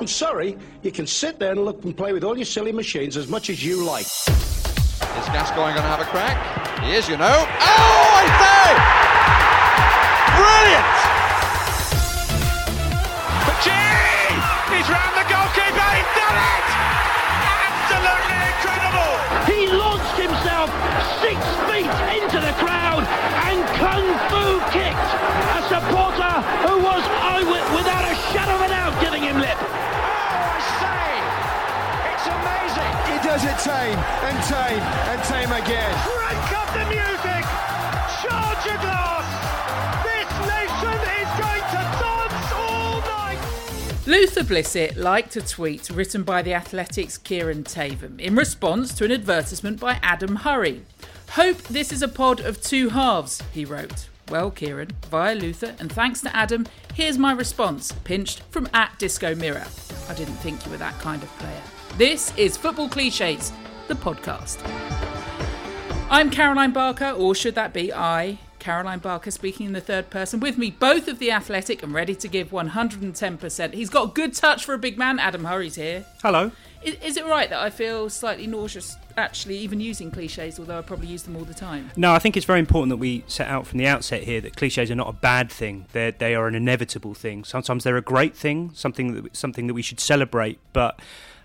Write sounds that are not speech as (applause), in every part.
I'm sorry, you can sit there and look and play with all your silly machines as much as you like. Is Gascoigne going to have a crack? He is, you know. Oh, I say! Brilliant! Gee! He's round the goalkeeper. He's done it! Absolutely incredible! He launched himself six feet into the crowd and kung fu kicked a supporter who was eyewit without a shadow of a doubt giving him lip. Does it tame and tame and tame again. Crank up the music! Charge your glass! This nation is going to dance all night! Luther Blissett liked a tweet written by the Athletics' Kieran Tatham in response to an advertisement by Adam Hurrey. Hope this is a pod of two halves, he wrote. Well, Kieran, via Luther, and thanks to Adam, here's my response, pinched from at Disco Mirror. I didn't think you were that kind of player. This is Football Cliches, the podcast. I'm Caroline Barker, or should that be I, Caroline Barker, speaking in the third person. With me, both of the athletic and ready to give 110%. He's got good touch for a big man. Adam Hurrey's here. Hello. Is, is it right that I feel slightly nauseous actually even using cliches, although I probably use them all the time? No, I think it's very important that we set out from the outset here that cliches are not a bad thing. They're, they are an inevitable thing. Sometimes they're a great thing, something that, something that we should celebrate, but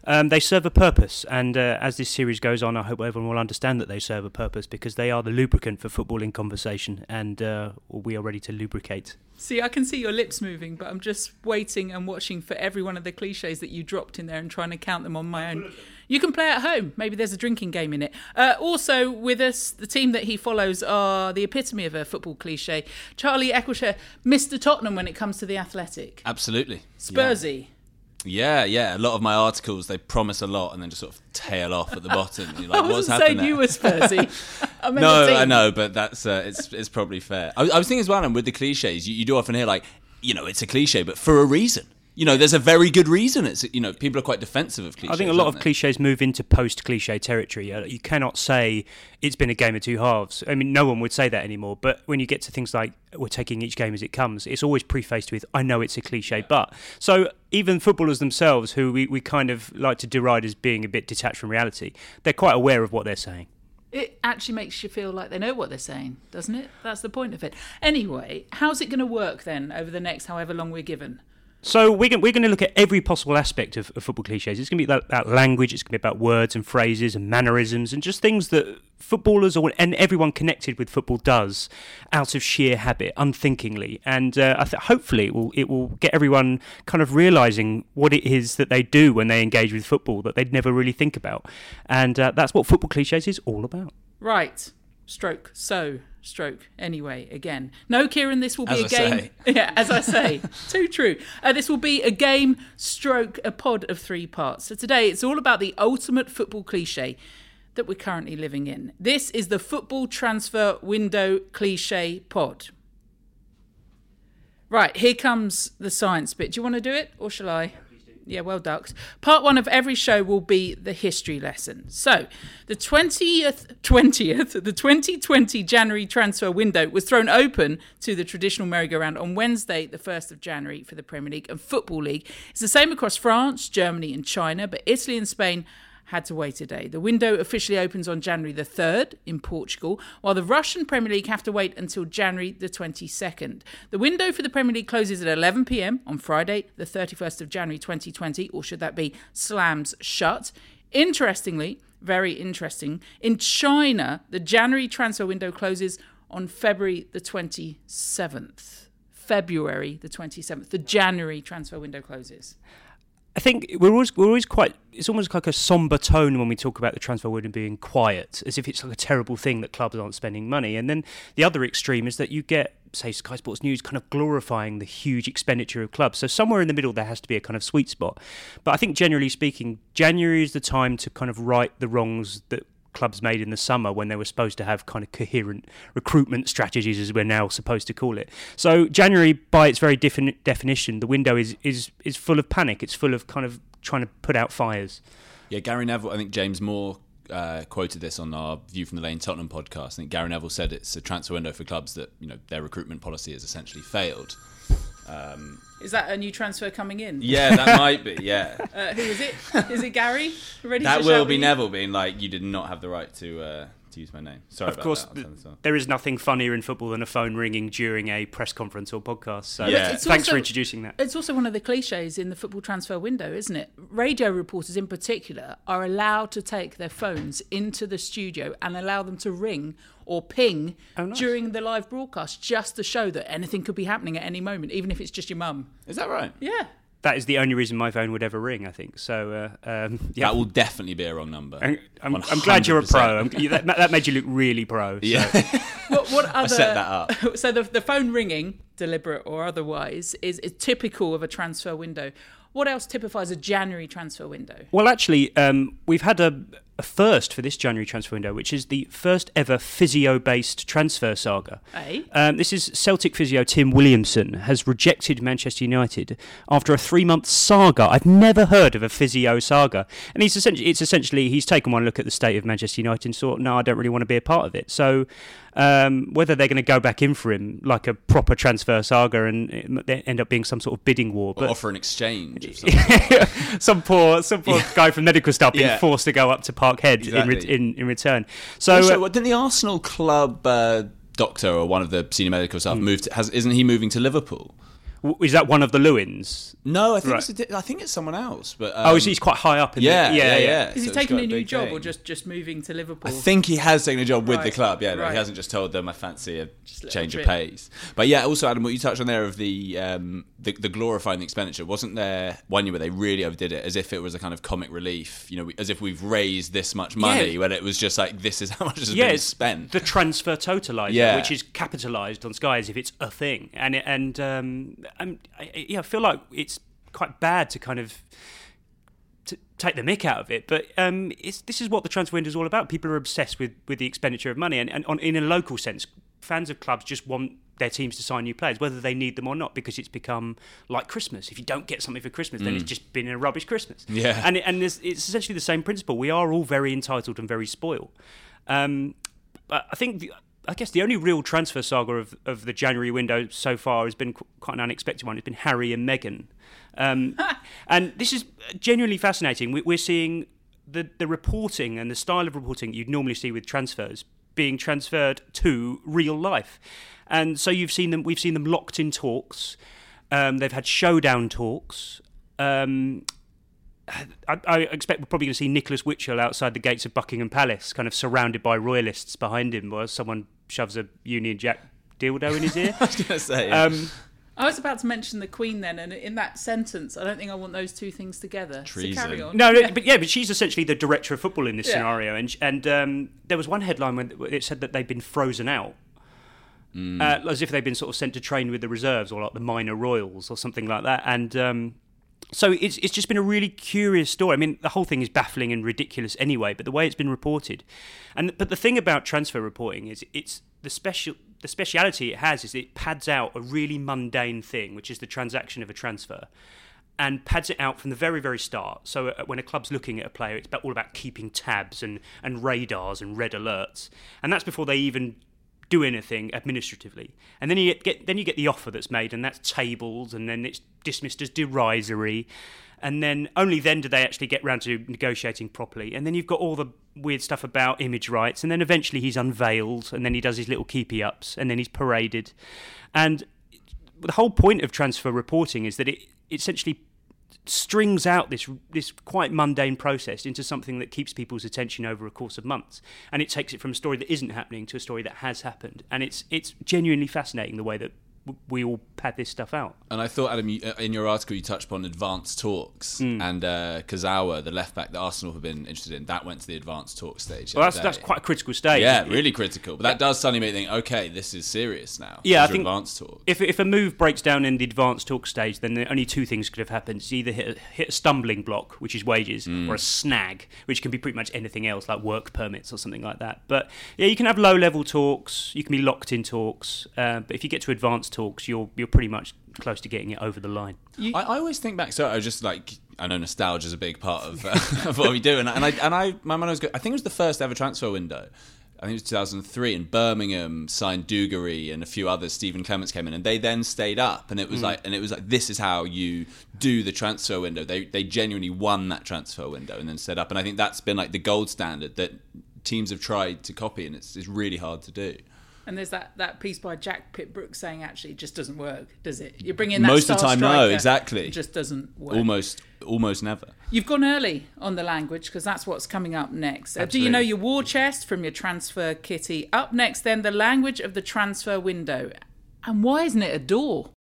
um, they serve a purpose. And uh, as this series goes on, I hope everyone will understand that they serve a purpose because they are the lubricant for footballing conversation, and uh, we are ready to lubricate. See, I can see your lips moving, but I'm just waiting and watching for every one of the cliches that you dropped in there and trying to count them on my own. You can play at home. Maybe there's a drinking game in it. Uh, also, with us, the team that he follows are the epitome of a football cliche. Charlie Eccleshare, Mr. Tottenham when it comes to the athletic. Absolutely. Spursy. Yeah, yeah. Yeah. A lot of my articles they promise a lot and then just sort of tail off at the bottom. You're like, (laughs) I what's wasn't happening? saying you were Spursy. I no. I know, but that's uh, it's it's probably fair. I, I was thinking as well, and with the cliches, you, you do often hear like, you know, it's a cliche, but for a reason. You know, there's a very good reason. It's you know, people are quite defensive of cliches. I think a lot of they? cliches move into post cliche territory. Uh, You cannot say it's been a game of two halves. I mean, no one would say that anymore. But when you get to things like we're taking each game as it comes, it's always prefaced with, I know it's a cliche, but. So even footballers themselves, who we, we kind of like to deride as being a bit detached from reality, they're quite aware of what they're saying. It actually makes you feel like they know what they're saying, doesn't it? That's the point of it. Anyway, how's it going to work then over the next however long we're given? So we're going, we're going to look at every possible aspect of, of football cliches. It's going to be about, about language, it's going to be about words and phrases and mannerisms and just things that footballers or and everyone connected with football does out of sheer habit, unthinkingly. And uh, I th- hopefully it will it will get everyone kind of realizing what it is that they do when they engage with football that they'd never really think about. And uh, that's what football cliches is all about. Right. Stroke. So. Stroke. Anyway, again. No, Kieran, this will be As a I game. say. (laughs) Yeah, as I say. Too true. Uh, this will be a game, stroke, a pod of three parts. So today it's all about the ultimate football cliche that we're currently living in. This is the football transfer window cliche pod. Right, here comes the science bit. Do you want to do it or shall I? Yeah, well ducked. Part one of every show will be the history lesson. So, the 20th, 20th, the 2020 January transfer window was thrown open to the traditional merry-go-round on Wednesday, the 1st of January for the Premier League and Football League. It's the same across France, Germany, and China, but Italy and Spain had to wait a day. The window officially opens on January the 3rd in Portugal, while the Russian Premier League have to wait until January the 22nd. The window for the Premier League closes at 11 pm on Friday, the 31st of January 2020, or should that be slams shut. Interestingly, very interesting, in China, the January transfer window closes on February the 27th. February the 27th. The January transfer window closes. I think we're always we're always quite. It's almost like a somber tone when we talk about the transfer window being quiet, as if it's like a terrible thing that clubs aren't spending money. And then the other extreme is that you get, say, Sky Sports News kind of glorifying the huge expenditure of clubs. So somewhere in the middle there has to be a kind of sweet spot. But I think generally speaking, January is the time to kind of right the wrongs that clubs made in the summer when they were supposed to have kind of coherent recruitment strategies, as we're now supposed to call it. So January, by its very defini- definition, the window is is is full of panic. It's full of kind of trying to put out fires. Yeah, Gary Neville. I think James Moore uh, quoted this on our View from the Lane Tottenham podcast. I think Gary Neville said it's a transfer window for clubs that you know their recruitment policy has essentially failed. Is that a new transfer coming in? Yeah, that (laughs) might be. Yeah, Uh, who is it? Is it Gary? Ready that will be? Neville being like, you did not have the right to uh, to use my name. Sorry Of about course, that. I'll th- turn this off. there is nothing funnier in football than a phone ringing during a press conference or podcast. So Yeah. It's thanks for introducing that. It's also one of the cliches in the football transfer window, isn't it? Radio reporters, in particular, are allowed to take their phones into the studio and allow them to ring or ping Oh, nice. during the live broadcast just to show that anything could be happening at any moment, even if it's just your mum. Is that right? Yeah. That is the only reason my phone would ever ring. I think so. Uh, um, yeah, That will definitely be a wrong number. I'm, I'm, I'm glad you're a pro. I'm, you- that, that made you look really pro. so- Yeah. (laughs) What, what other? set that up. (laughs) So the the phone ringing, deliberate or otherwise, is, is typical of a transfer window. What else typifies a January transfer window? Well, actually, um, we've had a, a first for this January transfer window, which is the first ever physio-based transfer saga. Eh? Um, this is Celtic physio Tim Williamson has rejected Manchester United after a three-month saga. I've never heard of a physio saga, and he's essentially it's essentially he's taken one look at the state of Manchester United and thought, no, I don't really want to be a part of it. So. Um, whether they're going to go back in for him like a proper transfer saga and it they end up being some sort of bidding war, but offer an exchange. Of some sort. some poor some poor guy from medical staff being Yeah. forced to go up to Parkhead in, re- Exactly. in in return. So also, uh, didn't the Arsenal club uh, doctor or one of the senior medical staff move? To, has, isn't he moving to Liverpool? W- is that one of the Lewins? No, I think Right. it's a di- I think it's someone else. But um, oh, is he's quite high up in yeah, the, yeah, yeah, yeah. Is he So it's taking a new big job or just just moving to Liverpool? I think he has taken a job with the club. Yeah, no, right. he hasn't just told them I fancy a a little change of pace. But yeah, also Adam, what you touched on there of the, um, the the glorifying the expenditure wasn't there one year where they really overdid it, as if it was a kind of comic relief. You know, as if we've raised this much money, Yeah. when it was just like this is (laughs) how much has yeah, been spent. the transfer totalizer, Yeah. which is capitalised on Sky as if it's a thing, and it, and um, I'm, I, yeah, I feel like it's quite bad to kind of to take the mick out of it, but um, it's, this is what the transfer window is all about. People are obsessed with, with the expenditure of money, and, and on, in a local sense, fans of clubs just want their teams to sign new players, whether they need them or not, because it's become like Christmas. If you don't get something for Christmas, then it's just been a rubbish Christmas. Mm. Yeah. and and it's, it's essentially the same principle. We are all very entitled and very spoiled. Um, but I think. The, I guess the only real transfer saga of, of the January window so far has been quite an unexpected one. It's been Harry and Meghan. Um, (laughs) and this is genuinely fascinating. We, we're seeing the, the reporting and the style of reporting you'd normally see with transfers being transferred to real life. And so you've seen them, we've seen them locked in talks. Um, they've had showdown talks. Um, I, I expect we're probably going to see Nicholas Witchell outside the gates of Buckingham Palace, kind of surrounded by royalists behind him, while someone shoves a Union Jack dildo in his ear. (laughs) I was gonna say. yeah. um, I was about to mention the Queen then, and in that sentence, I don't think I want those two things together. Treason. So carry on. no, no, but yeah, but she's essentially the director of football in this Yeah. scenario, and and um, there was one headline when it said that they'd been frozen out. Uh, as if they'd been sort of sent to train with the reserves or like the minor royals or something like that, and um, so it's it's just been a really curious story. I mean, the whole thing is baffling and ridiculous anyway, but the way it's been reported, and but the thing about transfer reporting is it's the special the speciality it has is it pads out a really mundane thing, which is the transaction of a transfer. And pads it out from the very, very start. So uh, when a club's looking at a player, it's all about keeping tabs and, and radars and red alerts, and that's before they even do anything administratively. And then you get, then you get the offer that's made, and that's tabled, and then it's dismissed as derisory. And then only then do they actually get round to negotiating properly. And then you've got all the weird stuff about image rights, and then eventually he's unveiled, and then he does his little keepy ups, and then he's paraded. And the whole point of transfer reporting is that it essentially strings out this this quite mundane process into something that keeps people's attention over a course of months, and it takes it from a story that isn't happening to a story that has happened, and it's it's genuinely fascinating the way that we all pad this stuff out. And I thought, Adam, you, uh, in your article, you touched upon advanced talks, Hmm. and uh, Kurzawa, the left back that Arsenal have been interested in, that went to the advanced talk stage. Well, that's that's quite a critical stage. yeah, It- really critical. But that does suddenly make you think, okay, this is serious now. Yeah, I think advanced talk. if if a move breaks down in the advanced talk stage, then only two things could have happened: it's either hit a, hit a stumbling block, which is wages, Mm. or a snag, which can be pretty much anything else, like work permits or something like that. But yeah, you can have low level talks, you can be locked in talks, uh, but if you get to advanced talks, you're you're pretty much close to getting it over the line. I, I always think back. So I was just like, I know nostalgia is a big part of, uh, (laughs) of what we do, and, and I and I my mind was good. I think it was the first ever transfer window. I think it was 2003, and Birmingham signed Dugarry and a few others. Stephen Clemence came in, and they then stayed up, and it was like, and it was like, this is how you do the transfer window. They they genuinely won that transfer window and then set up, and I think that's been like the gold standard that teams have tried to copy, and it's, it's really hard to do. And there's that, that piece by Jack Pitt-Brooks saying actually it just doesn't work, does it? You bring in that Most of the time, no, exactly. It just doesn't work. Almost, almost never. You've gone early on the language because that's what's coming up next. Uh, do you know your war chest from your transfer kitty? Up next, then, the language of the transfer window. And why isn't it a door?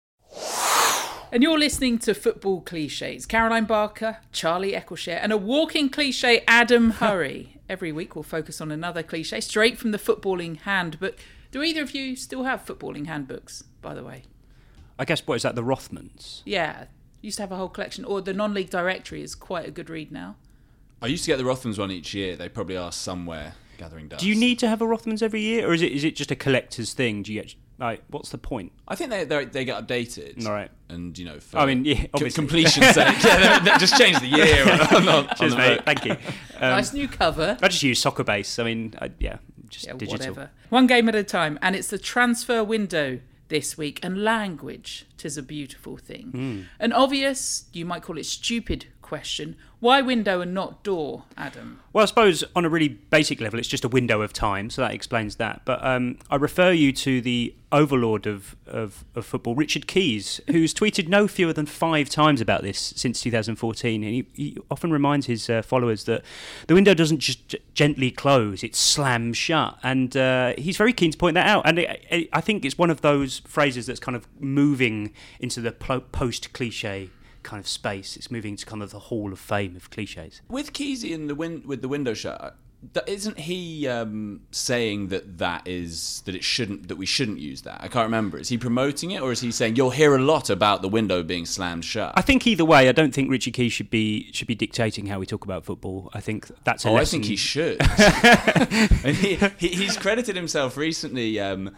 And you're listening to Football Cliches. Caroline Barker, Charlie Eccleshare, and a walking cliche, Adam Hurrey. (laughs) Every week we'll focus on another cliche straight from the footballing handbook. Do either of you still have footballing handbooks, by the way? I guess what is that? The Rothmans. Yeah. Used to have a whole collection. Or the non league directory is quite a good read now. I used to get the Rothmans one each year. They probably are somewhere gathering dust. Do you need to have a Rothmans every year, or is it is it just a collector's thing? Do you get like what's the point? I think they they they get updated. All right. And you know, for I mean, yeah, co- obviously. completion's sake, (laughs) yeah, they- they just change the year. on, on, on Cheers, the mate. book. Thank you. (laughs) Um, nice new cover. I just use Soccer Base. I mean, I, yeah, just Yeah, digital. whatever. One game at a time, and it's the transfer window this week. And language, tis a beautiful thing. Hmm. An obvious, you might call it stupid question: Why window and not door, Adam? Well, I suppose on a really basic level, it's just a window of time, so that explains that. But um, I refer you to the overlord of, of, of football, Richard Keys, who's tweeted no fewer than five times about this since 2014. And he, he often reminds his uh, followers that the window doesn't just g- gently close, it slams shut. And uh, he's very keen to point that out. And I, I- I think it's one of those phrases that's kind of moving into the post cliche kind of space. It's moving to kind of the hall of fame of cliches. With Kesey in the win- with the window shut, isn't he um, saying that that is that it shouldn't that we shouldn't use that? I can't remember. Is he promoting it or is he saying you'll hear a lot about the window being slammed shut? I think either way, I don't think Richie Key should be should be dictating how we talk about football. I think that's Oh, I think he should. and (laughs) (laughs) he, he, he's credited himself recently um,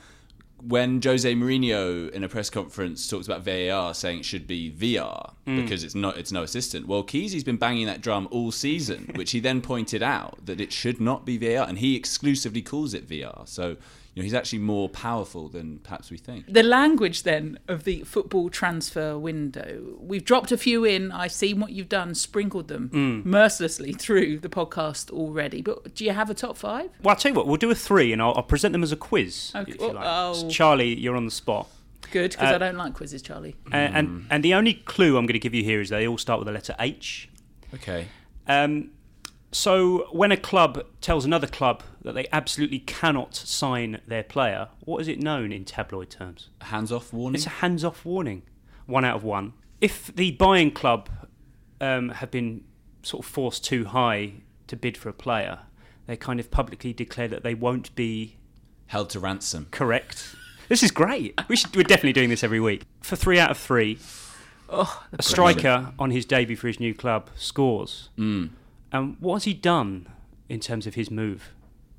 when Jose Mourinho in a press conference talks about VAR, saying it should be VR mm. because it's not it's no assistant. Well, Kesey's been banging that drum all season, (laughs) which he then pointed out that it should not be VAR, and he exclusively calls it VR. So. You know, he's actually more powerful than perhaps we think. The language then of the football transfer window. We've dropped a few in. I've seen what you've done, sprinkled them Mm. mercilessly through the podcast already. But do you have a top five? Well, I'll tell you what, we'll do a three, and I'll, I'll present them as a quiz. Okay. If you like. Oh. So Charlie, you're on the spot. Good, because Uh, I don't like quizzes, Charlie. Uh, and and the only clue I'm going to give you here is they all start with the letter H. Okay. Um, so when a club tells another club that they absolutely cannot sign their player, what is it known in tabloid terms? A hands off warning. It's a hands-off warning. One out of one. If the buying club um, have been sort of forced too high to bid for a player, they kind of publicly declare that they won't be Held to ransom. correct. This is great. We should, we're definitely doing this every week. For three out of three, Oh, a striker on his debut for his new club scores. Mm. And what has he done in terms of his move?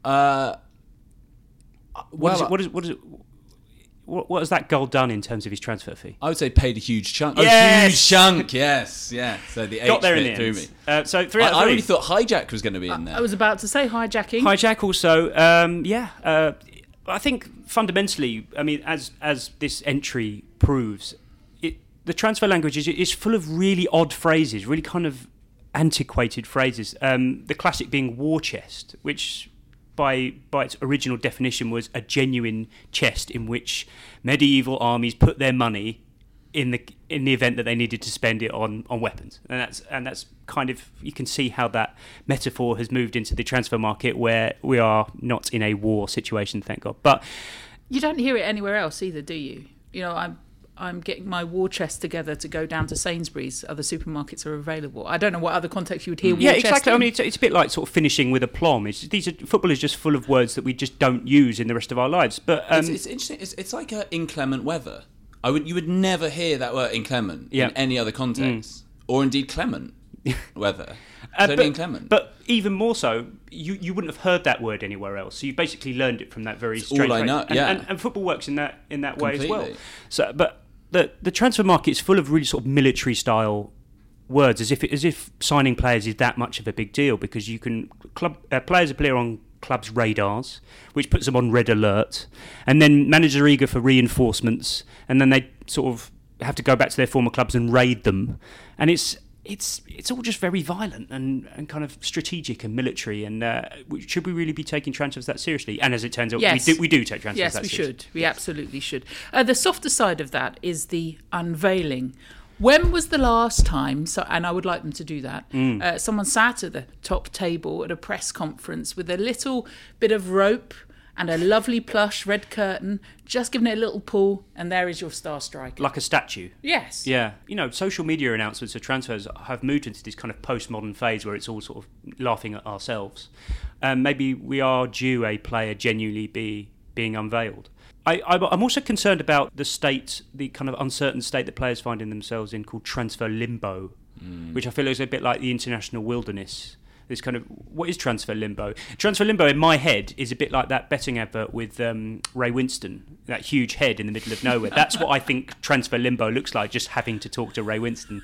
Uh, What is it, what is what is it? What, what has that goal done in terms of his transfer fee? I would say paid a huge chunk. A huge chunk, yes, yeah. So the Got H there in the threw end. me. Uh, so three I, out of I really thought hijack was going to be in there. I was about to say hijacking. Hijack also, um, yeah. Uh, I think fundamentally, I mean, as as this entry proves, it, the transfer language is, is full of really odd phrases, really kind of antiquated phrases. Um, the classic being war chest, which by by its original definition was a genuine chest in which medieval armies put their money in the in the event that they needed to spend it on, on weapons, and that's and that's kind of you can see how that metaphor has moved into the transfer market where we are not in a war situation, thank God. But You don't hear it anywhere else either, do you? You know, I'm I'm getting my war chest together to go down to Sainsbury's. Other supermarkets are available. I don't know what other context you would hear. War yeah, chest exactly. I mean, it's, it's a bit like sort of finishing with a plum. It's, these are, football is just full of words that we just don't use in the rest of our lives. But um, it's, it's interesting. It's, it's like uh, inclement weather. I would you would never hear that word inclement Yeah. in any other context, or indeed clement (laughs) weather. Uh, It's only but, inclement. but even more so, you, you wouldn't have heard that word anywhere else. So you basically learned it from that very all strange I phrase. know, And, yeah. and, and football works in that in that way as well. So, but the the transfer market is full of really sort of military style words, as if as if signing players is that much of a big deal because you can club uh, players appear on clubs' radars, which puts them on red alert, and then managers are eager for reinforcements, and then they sort of have to go back to their former clubs and raid them, and it's it's it's all just very violent and, and kind of strategic and military. And uh, should we really be taking transfers that seriously? And as it turns out, Yes. we do we do take transfers Yes, we seriously. should. We absolutely should. Uh, the softer side of that is the unveiling. When was the last time? So, and I would like them to do that. Mm. Uh, someone sat at the top table at a press conference with a little bit of rope and a lovely plush red curtain, just giving it a little pull, and there is your star striker. Like a statue. yes. Yeah, you know, social media announcements of transfers have moved into this kind of postmodern phase where it's all sort of laughing at ourselves. Um, maybe we are due a player genuinely be being unveiled. I, I, I'm also concerned about the state, the kind of uncertain state that players find in themselves in called transfer limbo, which I feel is a bit like the international wilderness. This kind of what is transfer limbo? Transfer limbo in my head is a bit like that betting advert with um, Ray Winstone, that huge head in the middle of nowhere. That's what I think (laughs) transfer limbo looks like, just having to talk to Ray Winstone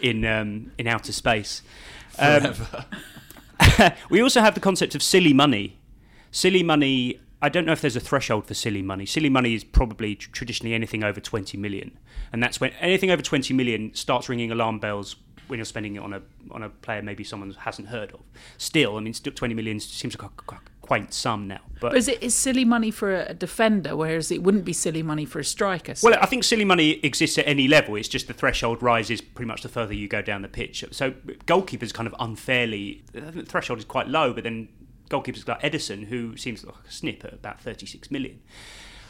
in um, in outer space. Um, (laughs) we also have the concept of silly money. Silly money. I don't know if there's a threshold for silly money. Silly money is probably tr- traditionally anything over 20 million, and that's when anything over 20 million starts ringing alarm bells when you're spending it on a on a player maybe someone hasn't heard of. Still, I mean, still 20 million seems like a qu- quaint sum now, but. But is it is silly money for a defender, whereas it wouldn't be silly money for a striker? So- Well, I think silly money exists at any level. It's just the threshold rises pretty much the further you go down the pitch. So goalkeepers kind of unfairly the threshold is quite low, but then goalkeepers like Ederson, who seems like a snip at about 36 million.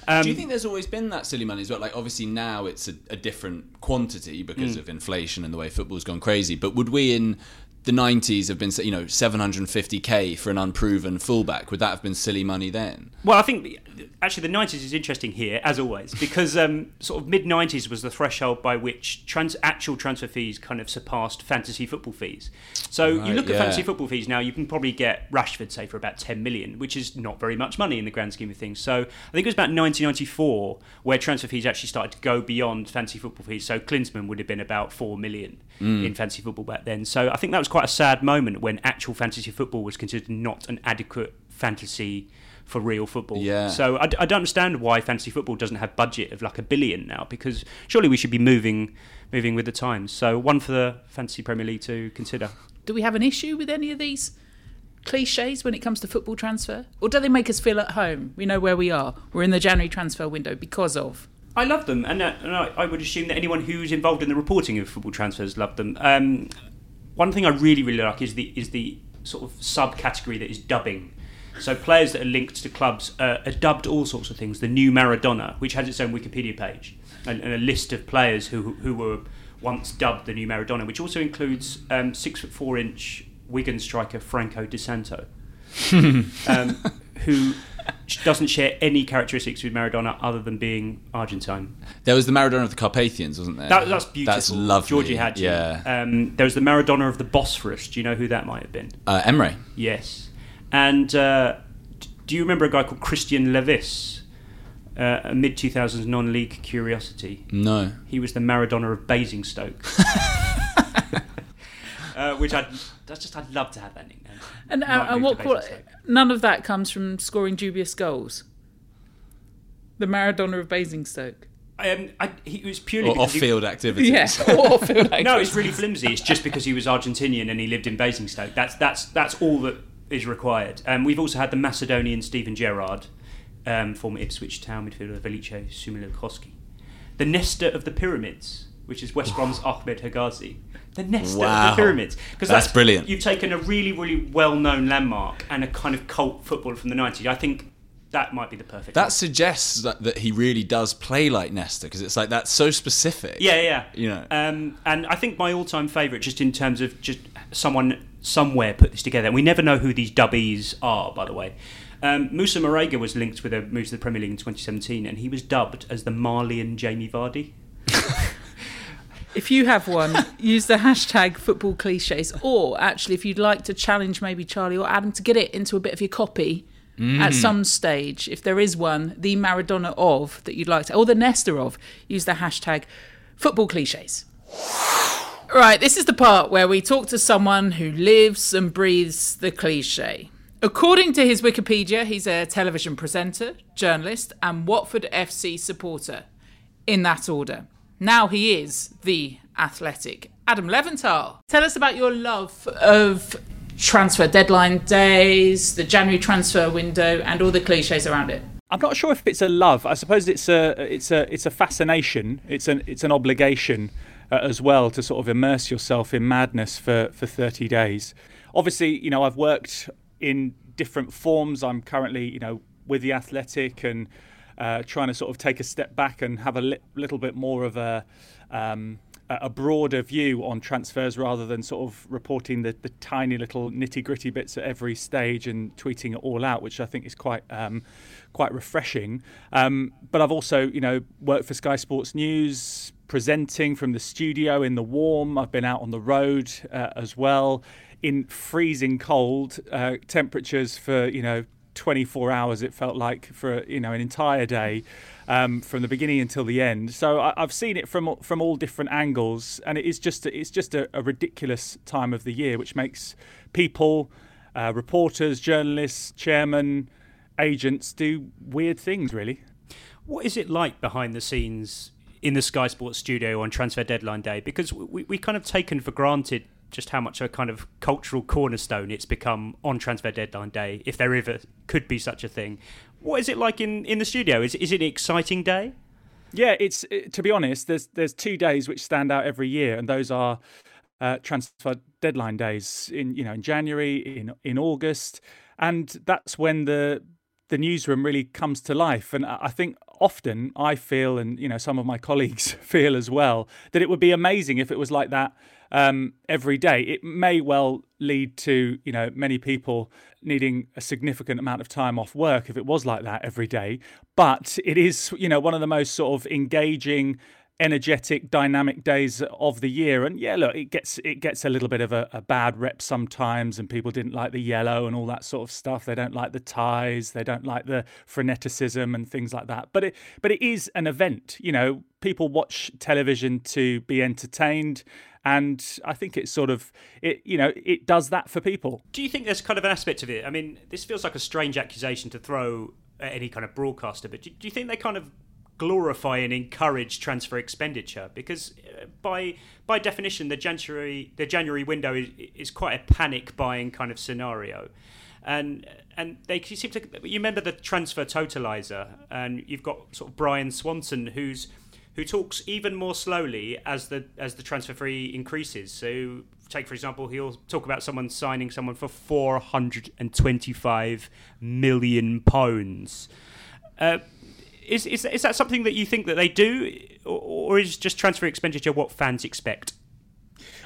Um, Do you think there's always been that silly money as well? Like, obviously now it's a, a different quantity because Mm. of inflation and the way football's gone crazy. But would we in the 90s have been, you know, 750k for an unproven fullback? Would that have been silly money then? Well, I think actually the 90s is interesting here, as always, because um, sort of mid 90s was the threshold by which trans- actual transfer fees kind of surpassed fantasy football fees. So you Right, look at fantasy football fees now, you can probably get Rashford, say, for about 10 million, which is not very much money in the grand scheme of things. So I think it was about 1994 where transfer fees actually started to go beyond fantasy football fees. So Klinsmann would have been about 4 million Mm. in fantasy football back then. So I think that was quite a sad moment when actual fantasy football was considered not an adequate fantasy for real football. Yeah. So I, I don't understand why fantasy football doesn't have budget of like a billion now because surely we should be moving moving with the times. So one for the fantasy Premier League to consider. do we have an issue with any of these cliches when it comes to football transfer, or do they make us feel at home? We know where we are. We're in the January transfer window because of. I love them, and, uh, and I, I would assume that anyone who's involved in the reporting of football transfers loved them. Um, one thing I really, really like is the is the sort of subcategory that is dubbing. So players that are linked to clubs uh, are dubbed all sorts of things. The new Maradona, which has its own Wikipedia page, and, and a list of players who who were once dubbed the new Maradona, which also includes um, six foot four inch Wigan striker Franco Di Santo, (laughs) um, who doesn't share any characteristics with Maradona other than being Argentine. There was the Maradona of the Carpathians, wasn't there? That, that's beautiful. That's lovely. Georgie Hagi. Yeah. Um, there was the Maradona of the Bosphorus. Do you know who that might have been? Uh, Emre. Yes. And uh, do you remember a guy called Christian Levis? Uh, a mid 2000s non league curiosity. No. He was the Maradona of Basingstoke. (laughs) uh, which I'd, that's just, I'd love to have that nickname. And, uh, and what to qual- none of that comes from scoring dubious goals. The Maradona of Basingstoke. Um, I, he was purely Or off-field activities. Yes, (laughs) or field no, it's really flimsy. It's just because he was Argentinian and he lived in Basingstoke. That's that's that's all that is required. Um, we've also had the Macedonian Steven Gerrard, um, former Ipswich Town midfielder Velice Sumulikoski, the Nesta of the Pyramids, which is West Brom's Ahmed Hegazi. The Nesta of the Pyramids, because That's brilliant. You've taken a really, really well-known landmark and a kind of cult footballer from the '90s. I think that might be the perfect. That one. suggests that, that he really does play like Nesta because it's like that's so specific. Yeah, yeah. You know. Um, and I think my all-time favourite, just in terms of just someone somewhere put this together, and we never know who these dubbies are, by the way. Um, Moussa Marega was linked with a move to the Premier League in 2017, and he was dubbed as the Malian Jamie Vardy. If you have one, (laughs) use the hashtag football cliches. Or actually, if you'd like to challenge maybe Charlie or Adam to get it into a bit of your copy at some stage, if there is one, the Maradona of that you'd like to, or the Nesta of, use the hashtag football cliches. Right, this is the part where we talk to someone who lives and breathes the cliche. According to his Wikipedia, he's a television presenter, journalist, and Watford FC supporter. In that order. Now he is the athletic Adam Leventhal. Tell us about your love of transfer deadline days, the January transfer window, and all the cliches around it. I'm not sure if it's a love. I suppose it's a it's a it's a fascination. It's an it's an obligation uh, as well to sort of immerse yourself in madness for for 30 days. Obviously, you know I've worked in different forms. I'm currently you know with the Athletic and uh, trying to sort of take a step back and have a li- little bit more of a um, a broader view on transfers rather than sort of reporting the, the tiny little nitty gritty bits at every stage and tweeting it all out, which I think is quite um, quite refreshing. Um, but I've also, you know, worked for Sky Sports News, presenting from the studio in the warm. I've been out on the road uh, as well in freezing cold uh, temperatures for you know 24 hours. It felt like for you know an entire day um, from the beginning until the end. So I, have seen it from from all different angles, and it is just it's just a, a, ridiculous time of the year, which makes people, uh, reporters, journalists, chairmen, agents do weird things. Really, what is it like behind the scenes? In the Sky Sports studio on transfer deadline day, because we, we kind of taken for granted just how much a kind of cultural cornerstone it's become on transfer deadline day, if there ever could be such a thing. What is it like in, in the studio? Is is it an exciting day? Yeah, it's to be honest. There's there's two days which stand out every year, and those are uh, transfer deadline days in you know in January, in in August, and that's when the the newsroom really comes to life. And I think often I feel, and you know some of my colleagues (laughs) feel as well, that it would be amazing if it was like that um, every day. It may well lead to you know many people needing a significant amount of time off work if it was like that every day. But it is you know one of the most sort of engaging energetic, dynamic days of the year. And yeah, look, it gets it gets a little bit of a, a, bad rep sometimes, and people didn't like the yellow and all that sort of stuff. They don't like the ties, they don't like the freneticism and things like that. But it but it is an event. You know, people watch television to be entertained. And I think it's sort of it, you know, it does that for people. Do you think there's kind of an aspect of it? I mean, this feels like a strange accusation to throw at any kind of broadcaster, but do, do you think they kind of glorify and encourage transfer expenditure because uh, by by definition the January the January window is, is quite a panic buying kind of scenario and and they seem to you remember the transfer totalizer and you've got sort of Bryan Swanson who's who talks even more slowly as the as the transfer fee increases so take for example he'll talk about someone signing someone for 425 million pounds uh, is, is is that something that you think that they do, or, or is just transfer expenditure what fans expect?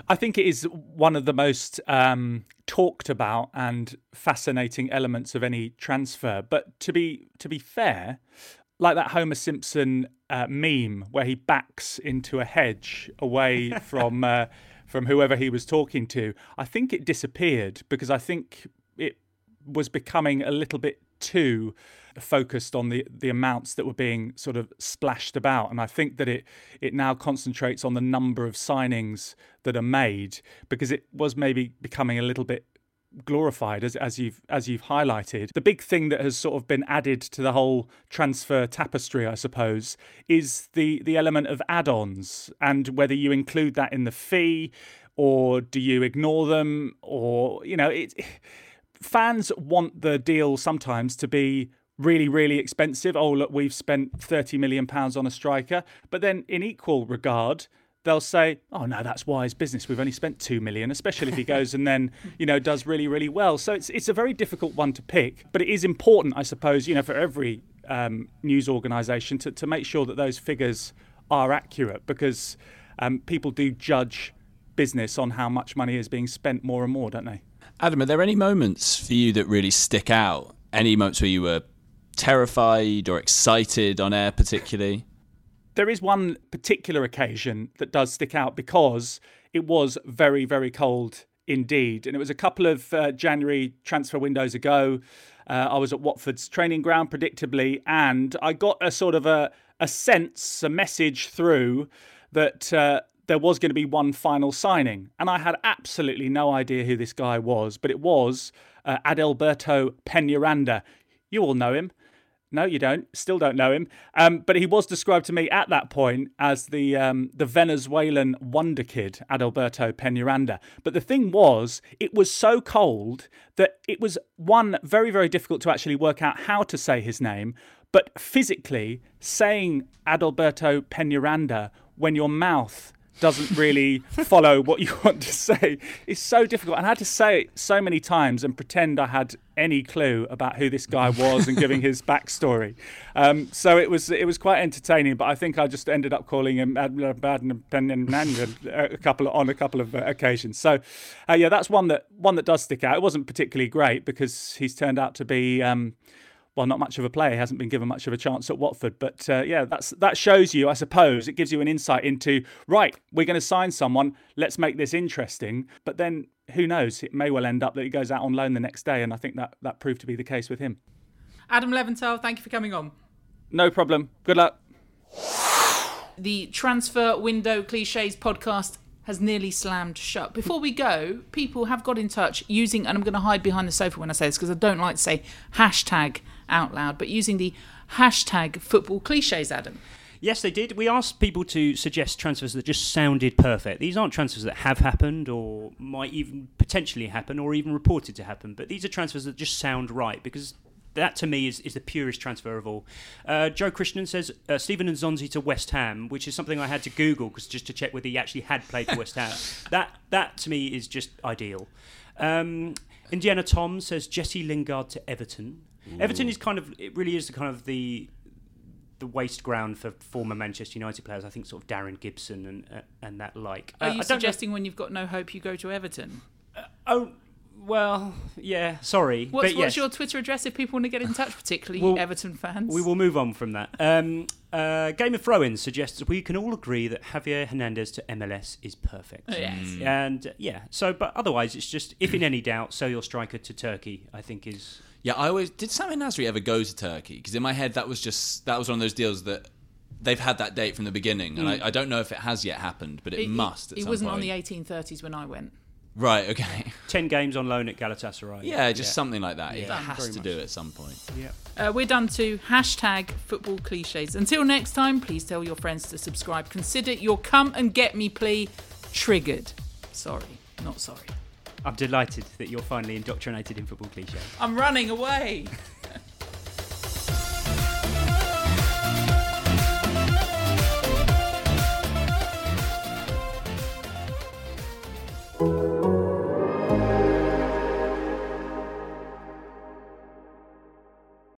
I think it is one of the most um, talked about and fascinating elements of any transfer. But to be to be fair, like that Homer Simpson uh, meme where he backs into a hedge away (laughs) from uh, from whoever he was talking to, I think it disappeared because I think it was becoming a little bit too focused on the the amounts that were being sort of splashed about. And I think that it it now concentrates on the number of signings that are made because it was maybe becoming a little bit glorified as as you've as you've highlighted the big thing that has sort of been added to the whole transfer tapestry I suppose is the the element of add-ons and whether you include that in the fee or do you ignore them or you know it fans want the deal sometimes to be really, really expensive. Oh, look, we've spent £30 million on a striker. But then, in equal regard, they'll say, "Oh no, that's wise business. We've only spent two million, especially if he goes and then (laughs) you know does really, really well." So it's it's a very difficult one to pick, but it is important, I suppose, you know, for every um, news organisation to to make sure that those figures are accurate because um, people do judge business on how much money is being spent more and more, don't they? Adam, are there any moments for you that really stick out? Any moments where you were terrified or excited on air, particularly? There is one particular occasion that does stick out because it was very, very cold indeed. And it was a couple of uh, January transfer windows ago. Uh, I was at Watford's training ground, predictably, and I got a sort of a, a sense, a message through that uh, there was going to be one final signing. And I had absolutely no idea who this guy was, but it was uh, Adalberto Peñaranda. You all know him. No, you don't. Still don't know him. Um, but he was described to me at that point as the um, the Venezuelan wonder kid, Adalberto Peñaranda. But the thing was, it was so cold that it was one very very difficult to actually work out how to say his name. But physically, saying Adalberto Peñaranda when your mouth doesn't really follow what you (laughs) want to say It's so difficult. And I had to say it so many times and pretend I had any clue about who this guy was and giving his backstory. Um, so it was it was quite entertaining. But I think I just ended up calling him a couple of, on a couple of occasions. So uh, yeah, that's one that one that does stick out. It wasn't particularly great because he's turned out to be. Um, well, not much of a player. He hasn't been given much of a chance at Watford. But uh, yeah, that's that shows you, I suppose, it gives you an insight into right. We're going to sign someone. Let's make this interesting. But then who knows? It may well end up that he goes out on loan the next day, and I think that that proved to be the case with him. Adam Leventhal, thank you for coming on. No problem. Good luck. The transfer window cliches podcast has nearly slammed shut. Before we go, people have got in touch using, and I'm going to hide behind the sofa when I say this because I don't like to say hashtag out loud, but using the hashtag football cliches, Adam. Yes, they did. We asked people to suggest transfers that just sounded perfect. These aren't transfers that have happened or might even potentially happen or even reported to happen, but these are transfers that just sound right because that to me is, is the purest transfer of all. Uh, Joe Christian says uh, and N'Zonzi to West Ham, which is something I had to Google because just to check whether he actually had played for West Ham. (laughs) That that to me is just ideal. Um, Indiana Tom says Jesse Lingard to Everton. Ooh. Everton is kind of it really is the kind of the the waste ground for former Manchester United players. I think sort of Darren Gibson and uh, and that like. Are uh, you suggesting know... when you've got no hope you go to Everton? Uh, oh well, yeah. Sorry, what's, but what's yes. your Twitter address if people want to get in touch, particularly well, Everton fans? We will move on from that. Um, uh, Game of Throw-ins suggests we can all agree that Javier Hernandez to MLS is perfect. Oh, yes. Mm. And uh, yeah, so but otherwise, it's just if in any doubt, sell your striker to Turkey. I think is. Yeah, I always did. Samir Nasri ever go to Turkey? Because in my head, that was just that was one of those deals that they've had that date from the beginning, and mm. I, I, don't know if it has yet happened, but it, it must. It, wasn't point. on the 1830s when I went. Right. Okay. (laughs) Ten games on loan at Galatasaray. Yeah, just yeah. something like that. Yeah, it has to much. do at some point. Yeah. Uh, we're done to hashtag football cliches. Until next time, please tell your friends to subscribe. Consider your come and get me plea triggered. Sorry, not sorry. I'm delighted that you're finally indoctrinated in football cliches. I'm running away. (laughs)